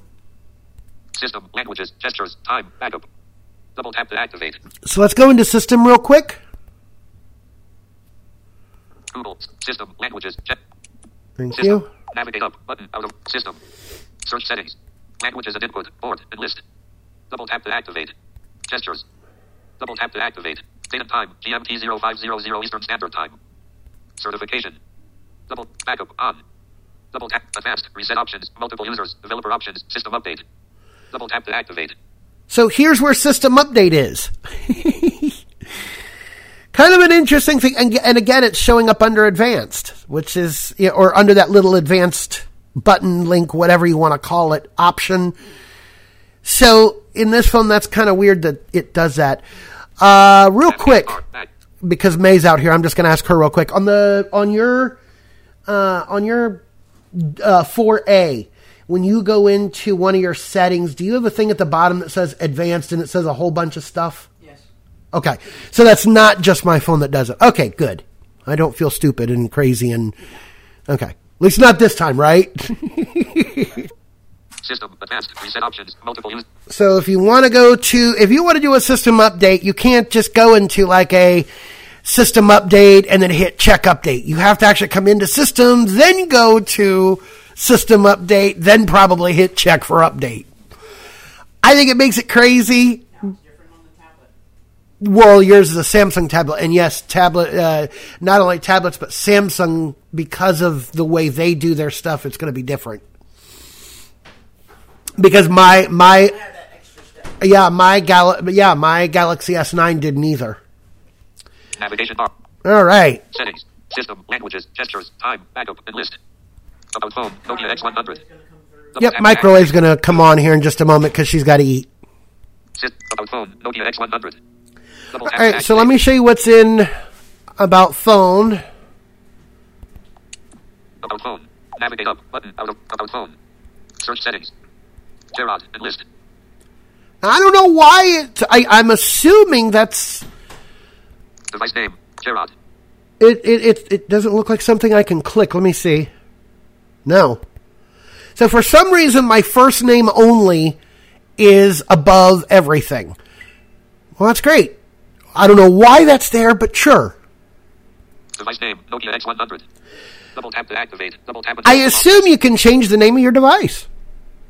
System. Languages. Gestures. Time. Backup. Double tap to activate. So let's go into system real quick. Google. System. Languages. Ge- Thank system. you. Navigate up. Button. Out of system. Search settings. Languages and input. Board and list. Double tap to activate. Gestures. Double tap to activate. Date and time. GMT 0500 Eastern Standard Time. Certification. Double backup on. Double tap advanced. Reset options. Multiple users. Developer options. System update. Double tap to activate. So here's where system update is. kind of an interesting thing, and, and again, it's showing up under advanced, which is yeah, or under that little advanced button link, whatever you want to call it, option. So in this phone, that's kind of weird that it does that. Uh, real quick, because May's out here, I'm just going to ask her real quick on the on your uh, on your uh, 4A when you go into one of your settings, do you have a thing at the bottom that says advanced and it says a whole bunch of stuff? Yes. Okay. So that's not just my phone that does it. Okay, good. I don't feel stupid and crazy and okay. At least not this time, right? System advanced. Reset options. Multiple use. So if you want to go to, if you want to do a system update, you can't just go into like a system update and then hit check update. You have to actually come into systems, then go to system update, then probably hit check for update. I think it makes it crazy. Different on the tablet. Well, yours is a Samsung tablet, and yes, tablet. Uh, not only tablets, but Samsung, because of the way they do their stuff, it's going to be different. Because my my I have that extra step. yeah my Gal yeah my Galaxy S9 didn't either. Navigation bar. All right, Settings. System. Languages. Gestures. Time. Backup. And list. About phone. Nokia X100. It's gonna come through. Double yep, microwave's going to come on here in just a moment because she's got to eat. Sys- About phone. Nokia X100. Double All right, so let me show you what's in about phone. About phone. Navigate up. Button. Out of. About phone. Search settings. Gerard. And list. I don't know why it. I, I'm assuming that's Device name. Gerard. it, it. It it doesn't look like something I can click. Let me see. No. So for some reason, my first name only is above everything. Well, that's great. I don't know why that's there, but sure. Device name. Nokia X100. Double tap to activate. Double tap. I assume you can change the name of your device.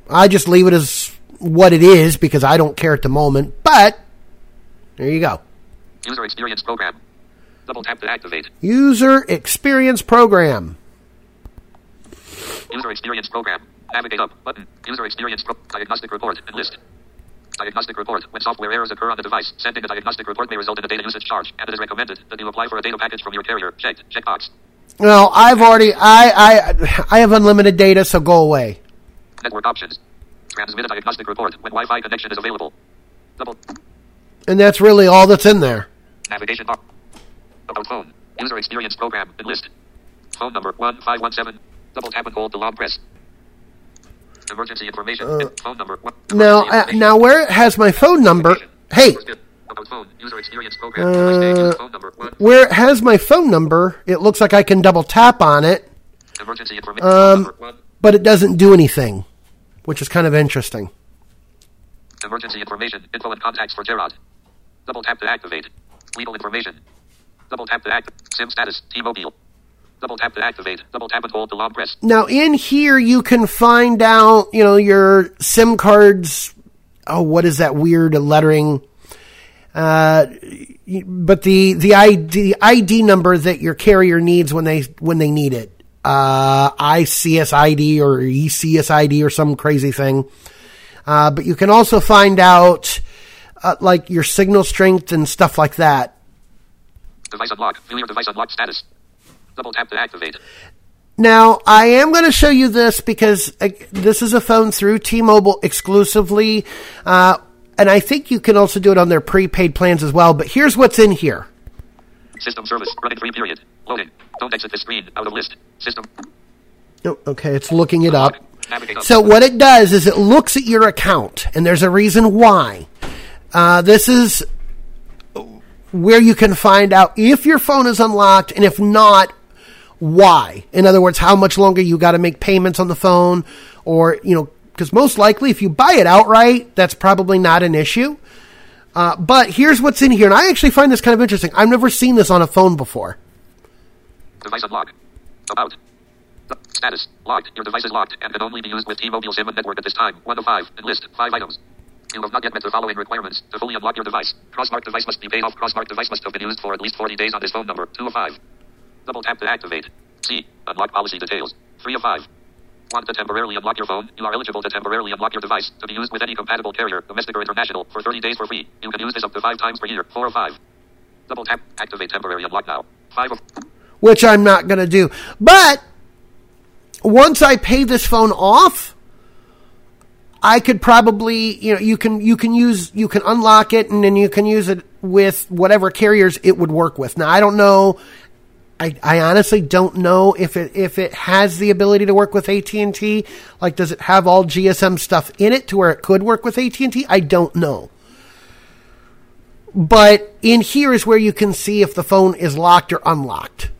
I just leave it as what it is because I don't care at the moment. But there you go. User experience program. Double tap to activate. User experience program. User experience program. Navigate up. Button. User experience pro- diagnostic report and list. Diagnostic report. When software errors occur on the device, sending a diagnostic report may result in a data usage charge, and it is recommended that you apply for a data package from your carrier. Checked. Checkbox. Well, I've already I I I have unlimited data, so go away. Network options. Transmit a diagnostic report when Wi-Fi connection is available. Double And that's really all that's in there. navigation bar. About phone. User experience program and list. Phone number one five one seven. Double tap and hold the long press. Emergency information. phone number. Now uh, now where it has my phone number? Hey, About phone. User experience program. Device name. Uh, where it has my phone number, it looks like I can double tap on it, Emergency information. phone um, but it doesn't do anything, which is kind of interesting. Emergency information. Info and contacts for Gerard. Double tap to activate. Legal information. Double tap to activate. SIM status. T-Mobile. Double tap to activate. Double tap and hold the long press. Now in here you can find out, you know, your SIM cards. Oh, what is that weird lettering? Uh, but the the ID ID number that your carrier needs when they when they need it. Uh, ICSID or ECSID or some crazy thing. Uh, but you can also find out uh, like your signal strength and stuff like that. Device unlock. View your device unlock status. Double tap to activate. Now, I am going to show you this because uh, this is a phone through T-Mobile exclusively, uh, and I think you can also do it on their prepaid plans as well. But here's what's in here. System service. Running free period. Loading. Don't exit this screen. Out of list. System. Oh, okay, it's looking it up. Up. So what it does is it looks at your account, and there's a reason why. Uh, this is where you can find out if your phone is unlocked, and if not, why. In other words, how much longer you got to make payments on the phone, or you know, because most likely if you buy it outright, that's probably not an issue. Uh, but here's what's in here, and I actually find this kind of interesting. I've never seen this on a phone before. Device unlock. About. Status. Locked. Your device is locked and can only be used with T-Mobile SIM network at this time. 1 of 5. And list. 5 items. You have not yet met the following requirements. To fully unlock your device, cross-mark device must be paid off. Cross-mark device must have been used for at least 40 days on this phone number. 2 of 5. Double tap to activate. C. Unlock policy details. 3 of 5. Want to temporarily unlock your phone? You are eligible to temporarily unlock your device to be used with any compatible carrier, domestic or international, for 30 days for free. You can use this up to 5 times per year. 4 of 5. Double tap. Activate temporary unlock now. 5 of which I'm not going to do. But once I pay this phone off, I could probably, you know, you can you can use you can unlock it and then you can use it with whatever carriers it would work with. Now I don't know I, I honestly don't know if it if it has the ability to work with AT and T. Like, does it have all GSM stuff in it to where it could work with AT and T? I don't know. But in here is where you can see if the phone is locked or unlocked.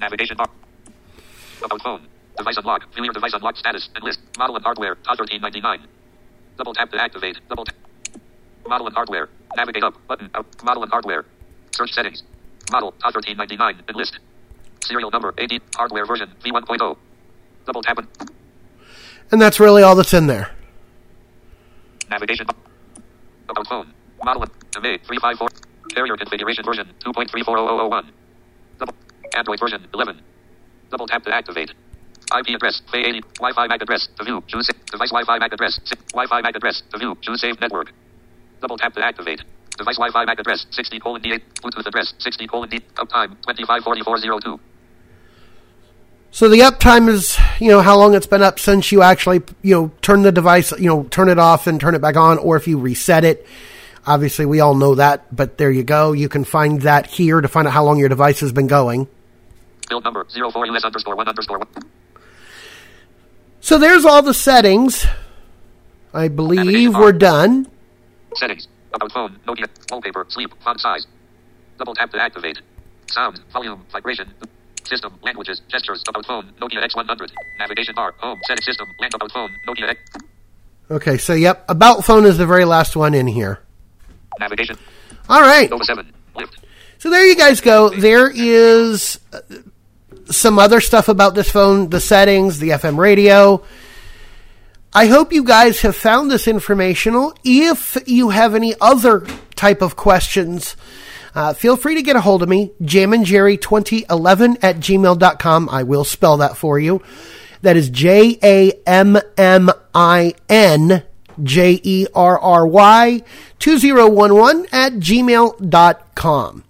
Navigation bar. About phone. Device unlock. View your device unlock status and list. Model and hardware. TOS 1399. Double tap to activate. Double tap. Model and hardware. Navigate up. Button. Out. Model and hardware. Search settings. Model. TOS 1399. And list. Serial number. AD. Hardware version. V1.0. oh. Double tap and And that's really all that's in there. navigation. About phone. Model and May 354. Carrier configuration version 2.340001. Double. Android version 11. Double tap to activate. IP address, FA80, Wi-Fi MAC address, to view, choose device Wi-Fi MAC address, Wi-Fi MAC address, to view, choose save network. Double tap to activate. Device Wi-Fi MAC address, 60 colon D8, Bluetooth address, 60 colon D, uptime, 254402. So the uptime is, you know, how long it's been up since you actually, you know, turn the device, you know, turn it off and turn it back on, or if you reset it. Obviously, we all know that, but there you go. You can find that here to find out how long your device has been going. Build number, 04 US underscore 1 underscore 1. So there's all the settings. I believe we're done. Settings. About phone. Nokia. Wallpaper. Sleep. Font size. Double tap to activate. Sound. Volume. Vibration. System. Languages. Gestures. About phone. Nokia X100. Navigation bar. Home. Setting system. Land about phone. Nokia X. Okay, so yep, about phone is the very last one in here. Navigation. All right. Nova 7. Lyft. So there you guys go. There is uh, some other stuff about this phone, the settings, the FM radio. I hope you guys have found this informational. If you have any other type of questions, uh, feel free to get a hold of me, jamminjerry2011 at gmail.com. I will spell that for you. That is J A M M I N J E R R Y 2011 at gmail.com.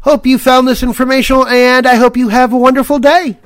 Hope you found this informational and I hope you have a wonderful day.